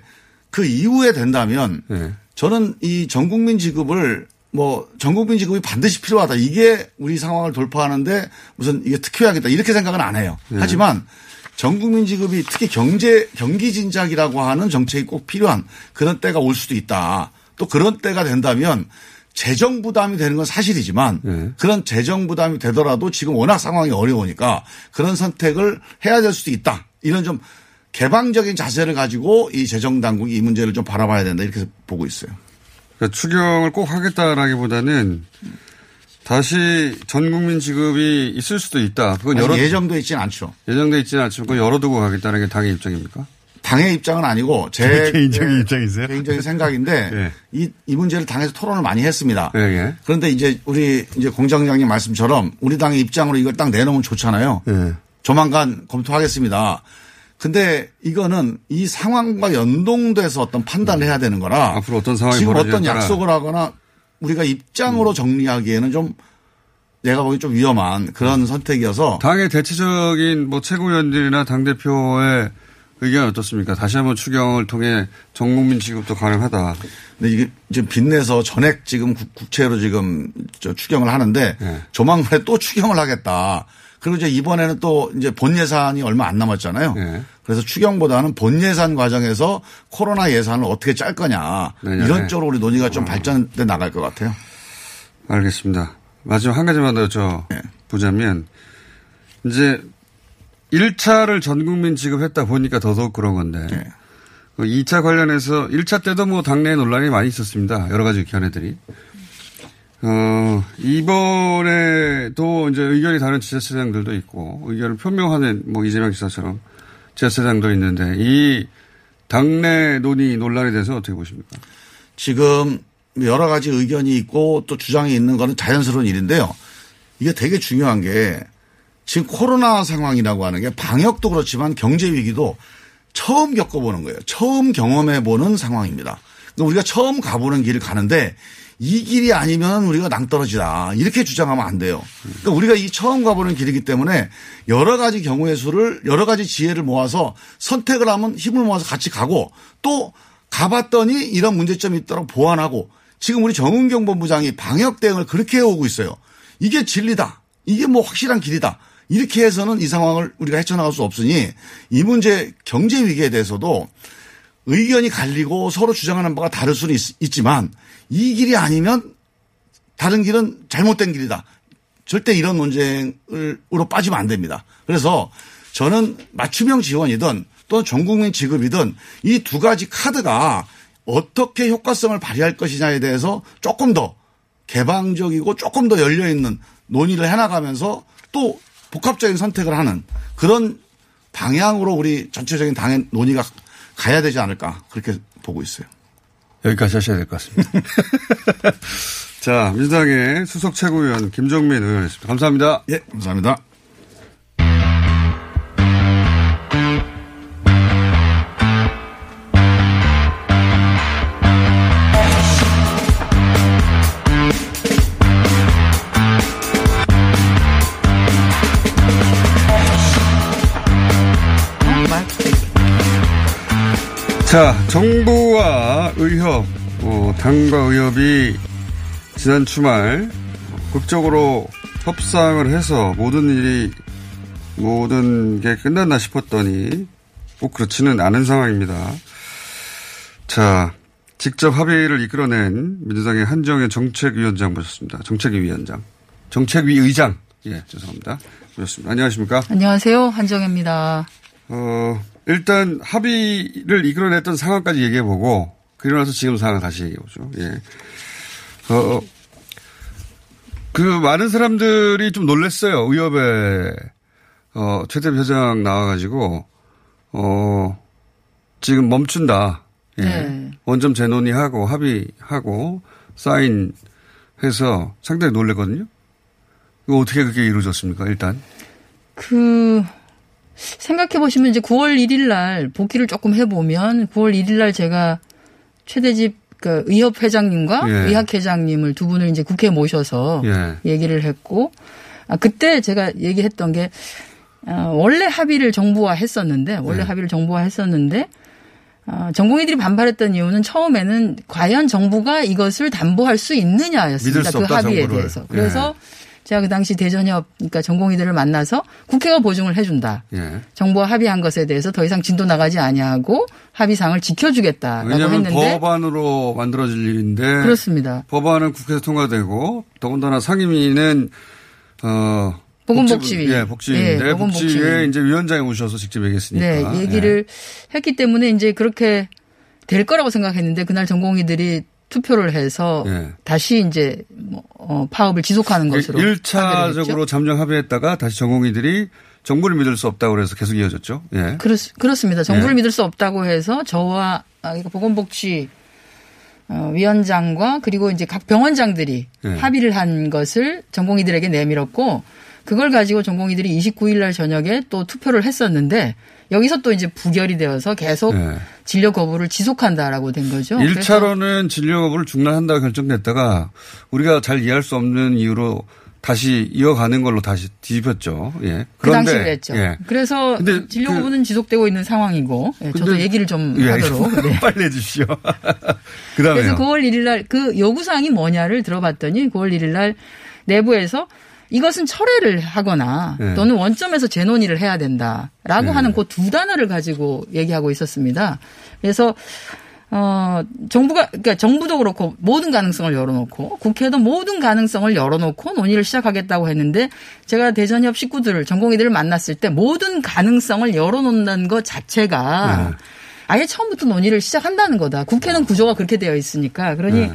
그 이후에 된다면 네. 저는 이 전국민 지급을 뭐 전국민 지급이 반드시 필요하다. 이게 우리 상황을 돌파하는데 무슨 이게 특효약이다. 이렇게 생각은 안 해요. 네. 하지만 전 국민 지급이 특히 경제 경기 진작이라고 하는 정책이 꼭 필요한 그런 때가 올 수도 있다. 또 그런 때가 된다면 재정 부담이 되는 건 사실이지만 네. 그런 재정 부담이 되더라도 지금 워낙 상황이 어려우니까 그런 선택을 해야 될 수도 있다. 이런 좀 개방적인 자세를 가지고 이 재정 당국이 이 문제를 좀 바라봐야 된다 이렇게 보고 있어요. 그러니까 추경을 꼭 하겠다라기보다는 다시 전 국민 지급이 있을 수도 있다. 그건 여러 예정돼 있지는 않죠. 예정돼 있지는 않지만 그건 열어두고 가겠다는 게 당의 입장입니까? 당의 입장은 아니고 제 개인적인 네, 입장이세요? 개인적인 생각인데 네. [laughs] 이, 이 문제를 당에서 토론을 많이 했습니다. 네, 그런데 이제 우리 이제 공장장님 말씀처럼 우리 당의 입장으로 이걸 딱 내놓으면 좋잖아요. 조만간 검토하겠습니다. 근데 이거는 이 상황과 연동돼서 어떤 판단을 해야 되는 거라 앞으로 어떤 상황이 지금 어떤 약속을 하거나 우리가 입장으로 음. 정리하기에는 좀 내가 보기 좀 위험한 그런 음. 선택이어서 당의 대체적인 뭐 최고위원들이나 당 대표의 의견 어떻습니까? 다시 한번 추경을 통해 전 국민 지급도 가능하다. 근데 이게 지금 빚내서 전액 지금 국채로 지금 추경을 하는데 네. 조만간에 또 추경을 하겠다. 그리고 이제 이번에는 또 이제 본 예산이 얼마 안 남았잖아요. 네. 그래서 추경보다는 본 예산 과정에서 코로나 예산을 어떻게 짤 거냐 네네. 이런 쪽으로 우리 논의가 좀 어. 발전돼 나갈 것 같아요. 알겠습니다. 마지막 한 가지만 더 네. 보자면 이제 1차를 전 국민 지급했다 보니까 더더욱 그런 건데 네. 2차 그 관련해서 1차 때도 뭐 당내 논란이 많이 있었습니다. 여러 가지 견해들이. 어, 이번에도 이제 의견이 다른 지자체장들도 있고 의견을 표명하는 뭐 이재명 지사처럼 지자체장도 있는데 이 당내 논의 논란에 대해서 어떻게 보십니까? 지금 여러 가지 의견이 있고 또 주장이 있는 거는 자연스러운 일인데요. 이게 되게 중요한 게 지금 코로나 상황이라고 하는 게 방역도 그렇지만 경제 위기도 처음 겪어보는 거예요. 처음 경험해보는 상황입니다. 그러니까 우리가 처음 가보는 길을 가는데 이 길이 아니면 우리가 낭떠러지다. 이렇게 주장하면 안 돼요. 그러니까 우리가 이 처음 가보는 길이기 때문에 여러 가지 경우의 수를 여러 가지 지혜를 모아서 선택을 하면 힘을 모아서 같이 가고 또 가봤더니 이런 문제점이 있다고 보완하고 지금 우리 정은경 본부장이 방역 대응을 그렇게 해오고 있어요. 이게 진리다. 이게 뭐 확실한 길이다. 이렇게 해서는 이 상황을 우리가 헤쳐나갈 수 없으니 이 문제 경제 위기에 대해서도 의견이 갈리고 서로 주장하는 바가 다를 수는 있, 지만이 길이 아니면 다른 길은 잘못된 길이다. 절대 이런 논쟁으로 빠지면 안 됩니다. 그래서 저는 맞춤형 지원이든 또는 전 국민 지급이든 이 두 가지 카드가 어떻게 효과성을 발휘할 것이냐에 대해서 조금 더 개방적이고 조금 더 열려있는 논의를 해나가면서 또 복합적인 선택을 하는 그런 방향으로 우리 전체적인 당의 논의가 가야 되지 않을까 그렇게 보고 있어요. 여기까지 하셔야 될 것 같습니다. [laughs] 자, 민주당의 수석 최고위원 김정민 의원이었습니다. 감사합니다. 예, 감사합니다. 자, 정부와 의협, 어, 당과 의협이 지난 주말 극적으로 협상을 해서 모든 일이 모든 게 끝났나 싶었더니 꼭 그렇지는 않은 상황입니다. 자, 직접 합의를 이끌어낸 민주당의 한정의 정책위원장 모셨습니다. 정책위 위원장. 정책위 의장. 예, 죄송합니다. 모셨습니다. 안녕하십니까? 안녕하세요. 한정혜입니다. 어, 일단 합의를 이끌어냈던 상황까지 얘기해보고 그리고 나서 지금 상황 다시 얘기해보죠. 예. 어, 그 많은 사람들이 좀 놀랐어요. 의협에 어, 최대 회장 나와가지고 어, 지금 멈춘다. 예. 네. 원점 재논의하고 합의하고 사인해서 상당히 놀랬거든요. 이거 어떻게 그게 이루어졌습니까? 일단 그 생각해 보시면 이제 9월 1일 날 복귀를 조금 해보면 9월 1일 날 제가 최대집 그 의협 회장님과 예. 의학 회장님을 두 분을 이제 국회에 모셔서 예. 얘기를 했고 아, 그때 제가 얘기했던 게 어, 원래 합의를 정부화 했었는데 원래 예. 합의를 정부화 했었는데 어, 전공의들이 반발했던 이유는 처음에는 과연 정부가 이것을 담보할 수 있느냐였습니다. 그 합의에 정부를. 대해서. 그래서 예. 제가 그 당시 대전협 그러니까 전공의들을 만나서 국회가 보증을 해준다. 예. 정부와 합의한 것에 대해서 더 이상 진도 나가지 아니하고 합의상을 지켜주겠다라고 했는데 법안으로 만들어질 일인데 그렇습니다. 법안은 국회에서 통과되고 더군다나 상임위는 어 보건복지위. 예, 복지위인데 네, 복지위에 이제 위원장이 오셔서 직접 얘기했으니까. 네, 얘기를 예. 했기 때문에 이제 그렇게 될 거라고 생각했는데 그날 전공의들이 투표를 해서 네. 다시 이제 뭐 어, 파업을 지속하는 것으로 1차적으로 잠정 합의했다가 다시 전공의들이 정부를 믿을 수 없다고 그래서 계속 이어졌죠. 예. 그렇, 그렇습니다. 정부를 예. 믿을 수 없다고 해서 저와 아, 보건복지 어, 위원장과 그리고 이제 각 병원장들이 예. 합의를 한 것을 전공의들에게 내밀었고 그걸 가지고 전공의들이 29일 날 저녁에 또 투표를 했었는데 여기서 또 이제 부결이 되어서 계속 네. 진료 거부를 지속한다라고 된 거죠. 1차로는 진료 거부를 중단한다고 결정됐다가 우리가 잘 이해할 수 없는 이유로 다시 이어가는 걸로 다시 뒤집혔죠. 예. 그 당시 그랬죠. 예. 그래서 진료 그 거부는 그 지속되고 있는 상황이고 예. 저도 얘기를 좀 예. 하도록 [laughs] 네. 빨리 해주시오. [laughs] 그다음에 그래서 9월 1일 날 그 요구 사항이 뭐냐를 들어봤더니 9월 1일 날 내부에서 이것은 철회를 하거나 네. 또는 원점에서 재논의를 해야 된다라고 네. 하는 그 두 단어를 가지고 얘기하고 있었습니다. 그래서 어, 정부가, 그러니까 정부도 그렇고 모든 가능성을 열어놓고 국회도 모든 가능성을 열어놓고 논의를 시작하겠다고 했는데 제가 대전협 식구들을 전공의들을 만났을 때 모든 가능성을 열어놓는다는 것 자체가 네. 아예 처음부터 논의를 시작한다는 거다. 국회는 구조가 그렇게 되어 있으니까. 그러니 네.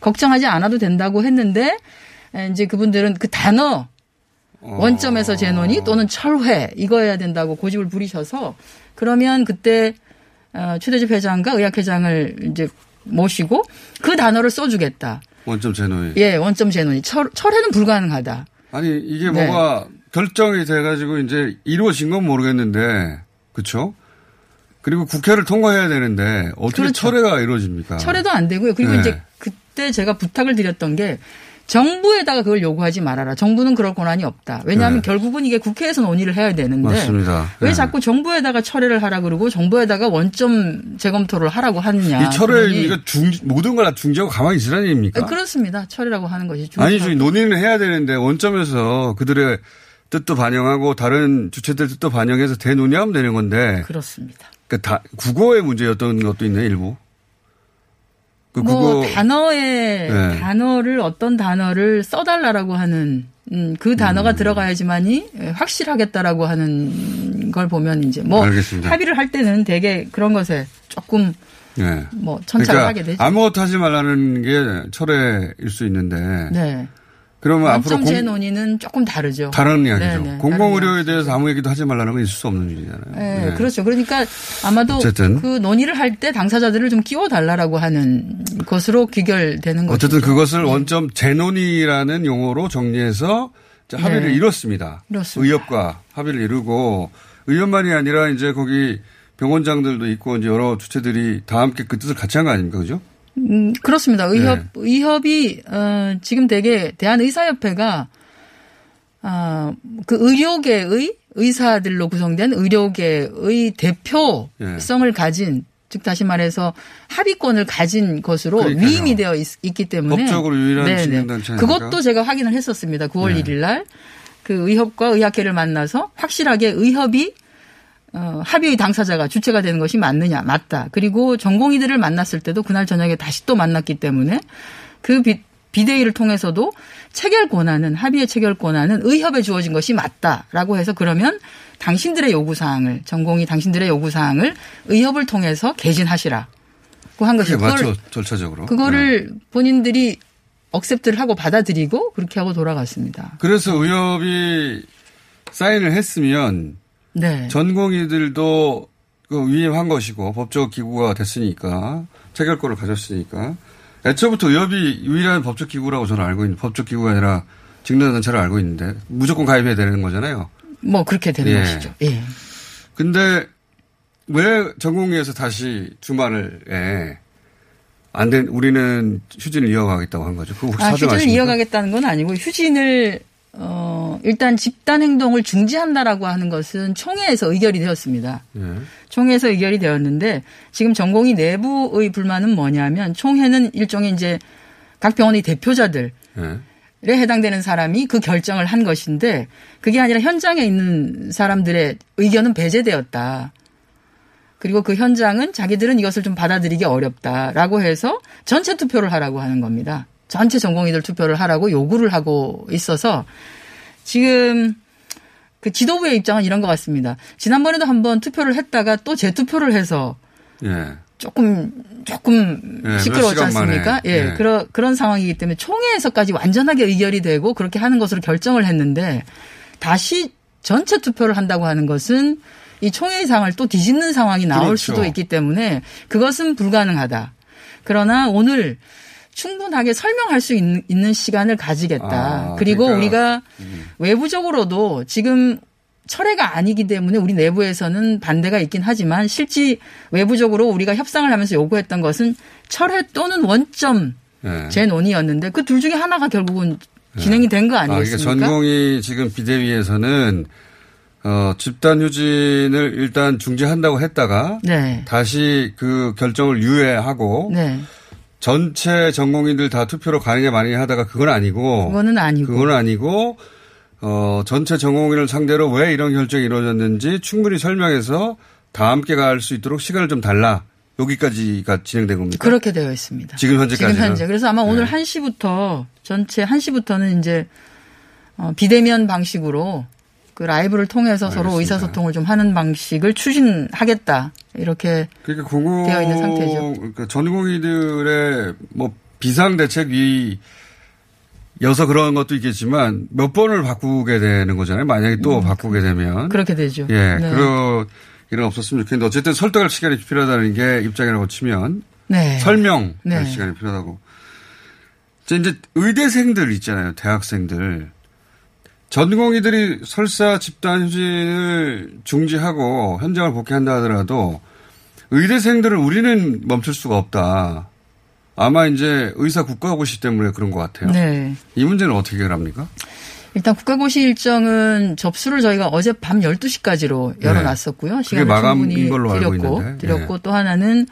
걱정하지 않아도 된다고 했는데 이제 그분들은 그 단어 원점에서 재논의 또는 철회 이거 해야 된다고 고집을 부리셔서 그러면 그때 어, 최대집 회장과 의학 회장을 이제 모시고 그 단어를 써주겠다. 원점 재논의. 예, 원점 재논의. 철, 철회는 불가능하다. 아니 이게 네. 뭐가 결정이 돼가지고 이제 이루어진 건 모르겠는데 그렇죠? 그리고 국회를 통과해야 되는데 어떻게 그렇죠. 철회가 이루어집니까? 철회도 안 되고요. 그리고 네. 이제 그때 제가 부탁을 드렸던 게 정부에다가 그걸 요구하지 말아라. 정부는 그럴 권한이 없다. 왜냐하면 네. 결국은 이게 국회에서 논의를 해야 되는데 맞습니다. 왜 네. 자꾸 정부에다가 철회를 하라 그러고 정부에다가 원점 재검토를 하라고 하느냐. 이 철회 그러니 의미가 중 모든 걸 다 중지하고 가만히 있으라는 얘기입니까? 아, 그렇습니다. 철회라고 하는 것이 중 아니, 저희 논의는 해야 되는데 원점에서 그들의 뜻도 반영하고 다른 주체들 뜻도 반영해서 대논의하면 되는 건데. 그렇습니다. 그 다, 국어의 문제였던 것도 있네, 일부. 그 뭐. 단어에 네. 단어를 어떤 단어를 써달라라고 하는 음, 그 단어가 들어가야지만이 확실하겠다라고 하는 걸 보면 이제 뭐 알겠습니다. 합의를 할 때는 되게 그런 것에 조금 예. 뭐 천차를 그러니까 하게 되죠. 아무것도 하지 말라는 게 철회일 수 있는데. 네. 그러면 앞으로 공, 재논의는 조금 다르죠. 다른 이야기죠. 네, 네, 공공의료에 대해서 아무 얘기도 하지 말라는 건 있을 수 없는 일이잖아요. 네, 네. 그렇죠. 그러니까 아마도 어쨌든. 그 논의를 할 때 당사자들을 좀 끼워달라라고 하는 것으로 귀결되는 거죠. 어쨌든 그것을 원점 재논의라는 용어로 정리해서 이제 합의를 네. 이뤘습니다. 그렇습니다. 의협과 합의를 이루고 의협만이 아니라 이제 거기 병원장들도 있고 이제 여러 주체들이 다 함께 그 뜻을 같이 한 거 아닙니까? 그죠? 음, 그렇습니다. 의협, 네. 의협이, 어, 지금 되게 대한의사협회가, 아, 그 의료계의 의사들로 구성된 의료계의 대표성을 가진, 즉 다시 말해서 합의권을 가진 것으로 그러니까요. 위임이 되어 있, 기 때문에. 법적으로 유일한 네네. 진행단체니까. 그것도 제가 확인을 했었습니다. 9월 네. 1일 날. 그 의협과 의학회를 만나서 확실하게 의협이 어, 합의의 당사자가 주체가 되는 것이 맞느냐, 맞다. 그리고 전공의들을 만났을 때도 그날 저녁에 다시 또 만났기 때문에 그 비, 비대위를 통해서도 체결 권한은, 합의의 체결 권한은 의협에 주어진 것이 맞다라고 해서 그러면 당신들의 요구 사항을, 전공의 당신들의 요구 사항을 의협을 통해서 개진하시라. 고한 그게 것이고. 맞죠, 그걸, 절차적으로. 그거를 네. 본인들이 억셉트를 하고 받아들이고 그렇게 하고 돌아갔습니다. 그래서 의협이 사인을 했으면 네. 전공의들도 그 위임한 것이고 법적 기구가 됐으니까 체결권을 가졌으니까 애초부터 의협이 유일한 법적 기구라고 저는 알고 있는 법적 기구가 아니라 직능단체를 알고 있는데 무조건 가입해야 되는 거잖아요. 뭐 그렇게 되는 예. 것이죠. 예. 근데 왜 전공의에서 다시 주말에 안 된, 우리는 휴진을 이어가겠다고 한 거죠. 아, 휴진을? 이어가겠다는 건 아니고 휴진을 어 일단 집단 행동을 중지한다라고 하는 것은 총회에서 의결이 되었습니다. 예. 총회에서 의결이 되었는데 지금 전공의 내부의 불만은 뭐냐면 총회는 일종의 이제 각 병원의 대표자들 예. 에 해당되는 사람이 그 결정을 한 것인데 그게 아니라 현장에 있는 사람들의 의견은 배제되었다. 그리고 그 현장은 자기들은 이것을 좀 받아들이기 어렵다라고 해서 전체 투표를 하라고 하는 겁니다. 전체 전공의들 투표를 하라고 요구를 하고 있어서 지금 그 지도부의 입장은 이런 것 같습니다. 지난번에도 한번 투표를 했다가 또 재투표를 해서 예. 조금 조금 예, 몇 시끄러웠지. 않습니까? 예, 예. 그런 그런 상황이기 때문에 총회에서까지 완전하게 의결이 되고 그렇게 하는 것으로 결정을 했는데 다시 전체 투표를 한다고 하는 것은 이 총회의 상을 또 뒤집는 상황이 나올 그렇죠. 수도 있기 때문에 그것은 불가능하다. 그러나 오늘 충분하게 설명할 수 있는, 있는 시간을 가지겠다. 아, 그리고 그러니까, 우리가 외부적으로도 지금 철회가 아니기 때문에 우리 내부에서는 반대가 있긴 하지만 실제 외부적으로 우리가 협상을 하면서 요구했던 것은 철회 또는 원점 예. 재논의였는데 그 둘 중에 하나가 결국은 진행이 된 거 아, 그러니까 아니겠습니까? 전공이 지금 비대위에서는 어, 집단 휴진을 일단 중지한다고 했다가 네. 다시 그 결정을 유예하고 네. 전체 전공인들 다 투표로 가느냐 마느냐 하다가 그건 아니고 그거는 아니고. 그건 아니고 어, 전체 전공인을 상대로 왜 이런 결정이 이루어졌는지 충분히 설명해서 다 함께 갈 수 있도록 시간을 좀 달라. 여기까지가 진행된 겁니까? 그렇게 되어 있습니다. 지금 현재까지는? 지금 현재. 그래서 아마 오늘 1시부터 전체 1시부터는 이제 어, 비대면 방식으로 그 라이브를 통해서 서로 알겠습니다. 의사소통을 좀 하는 방식을 추진하겠다. 이렇게 그러니까 공공 되어 있는 상태죠. 그러니까 전공의들의 뭐 비상 대책이 여서 그런 것도 있겠지만 몇 번을 바꾸게 되는 거잖아요. 만약에 또 바꾸게 되면 그렇게 되죠. 예, 네. 그러 일은 없었으면 좋겠는데 어쨌든 설득할 시간이 필요하다는 게 입장이라고 치면 네. 설명할 네. 시간이 필요하다고. 이제 의대생들 있잖아요. 대학생들. 전공의들이 설사 집단 휴진을 중지하고 현장을 복귀한다 하더라도 의대생들을 우리는 멈출 수가 없다. 아마 이제 의사 국가고시 때문에 그런 것 같아요. 네. 이 문제는 어떻게 해결합니까? 일단 국가고시 일정은 접수를 저희가 어제 밤 12시까지로 열어놨었고요. 그게 시간을 마감인 충분히 걸로 알고 드렸고, 있는데. 드렸고 예. 또 하나는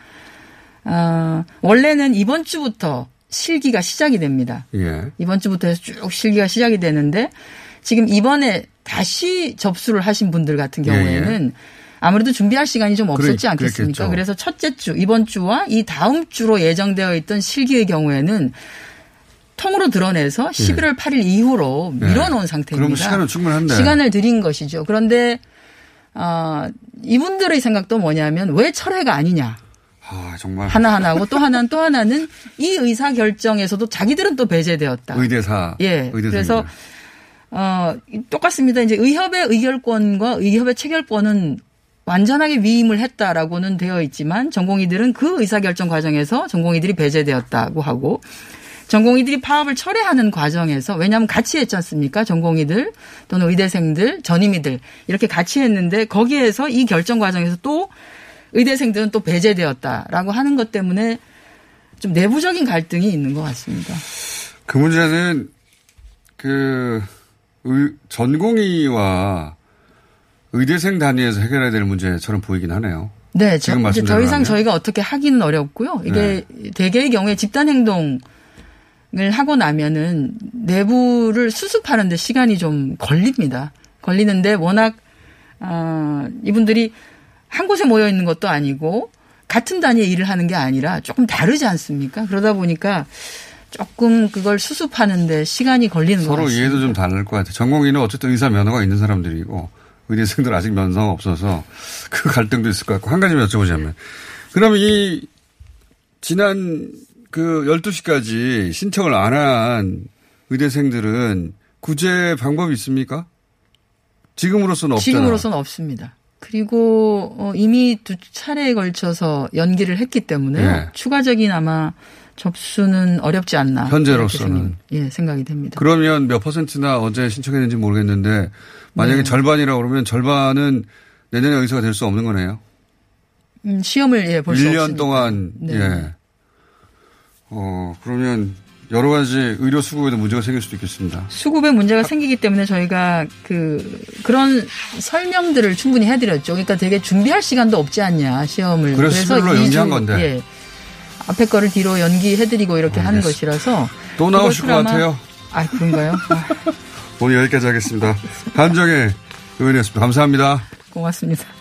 어, 원래는 이번 주부터 실기가 시작이 됩니다. 예. 이번 주부터 해서 쭉 실기가 시작이 되는데 지금 이번에 다시 접수를 하신 분들 같은 예, 경우에는 아무래도 준비할 시간이 좀 없었지 그래, 않겠습니까? 그랬겠죠. 그래서 첫째 주, 이번 주와 이 다음 주로 예정되어 있던 실기의 경우에는 통으로 드러내서 11월 8일 이후로 예. 밀어놓은 상태입니다. 그러면 시간은 충분한데. 시간을 드린 것이죠. 그런데 어, 이분들의 생각도 뭐냐면 왜 철회가 아니냐. 아, 정말. 하나하나고 또 하나는 또 하나는 이 의사 결정에서도 자기들은 또 배제되었다. 의대사. 예. 의대생들. 그래서 어 똑같습니다. 이제 의협의 의결권과 의협의 체결권은 완전하게 위임을 했다라고는 되어 있지만 전공의들은 그 의사결정 과정에서 전공의들이 배제되었다고 하고 전공의들이 파업을 철회하는 과정에서 왜냐하면 같이 했지 않습니까? 전공의들 또는 의대생들, 전임의들 이렇게 같이 했는데 거기에서 이 결정 과정에서 또 의대생들은 또 배제되었다라고 하는 것 때문에 좀 내부적인 갈등이 있는 것 같습니다. 그 문제는 그 의, 전공의와 의대생 단위에서 해결해야 될 문제처럼 보이긴 하네요. 네, 저, 지금 이제 더 이상 하면. 저희가 어떻게 하기는 어렵고요. 이게 대개의 경우에 집단 행동을 하고 나면은 내부를 수습하는데 시간이 좀 걸립니다. 걸리는데 워낙 어, 이분들이 한 곳에 모여 있는 것도 아니고 같은 단위의 일을 하는 게 아니라 조금 다르지 않습니까? 그러다 보니까 조금 그걸 수습하는데 시간이 걸리는 것 서로 같습니다. 이해도 좀 다를 것 같아요. 전공의는 어쨌든 의사 면허가 있는 사람들이고 의대생들 아직 면허가 없어서 그 갈등도 있을 것 같고 한 가지만 여쭤보자면 그러면 이 지난 그 12시까지 신청을 안 한 의대생들은 구제 방법이 있습니까? 지금으로서는 없잖아. 지금으로서는 없습니다. 그리고 어, 이미 두 차례에 걸쳐서 연기를 했기 때문에 예. 추가적인 아마 접수는 어렵지 않나. 현재로서는. 예, 생각이 됩니다. 그러면 몇 퍼센트나 어제 신청했는지 모르겠는데 만약에 네. 절반이라고 그러면 절반은 내년에 의사가 될 수 없는 거네요. 음, 시험을 예, 볼수 1년 없습니다. 동안 네. 예. 어, 그러면 여러 가지 의료 수급에도 문제가 생길 수도 있겠습니다. 수급에 문제가 생기기 때문에 저희가 그 그런 설명들을 충분히 해드렸죠. 그러니까 되게 준비할 시간도 없지 않냐 시험을. 그래서 11로 이 연기한 주, 건데. 예, 앞에 거를 뒤로 연기해드리고 이렇게 하는 것이라서 또 나오실 것 같아요. 아 그런가요? 아, 오늘 여기까지 하겠습니다. 한정혜 의원이었습니다. 감사합니다. 고맙습니다.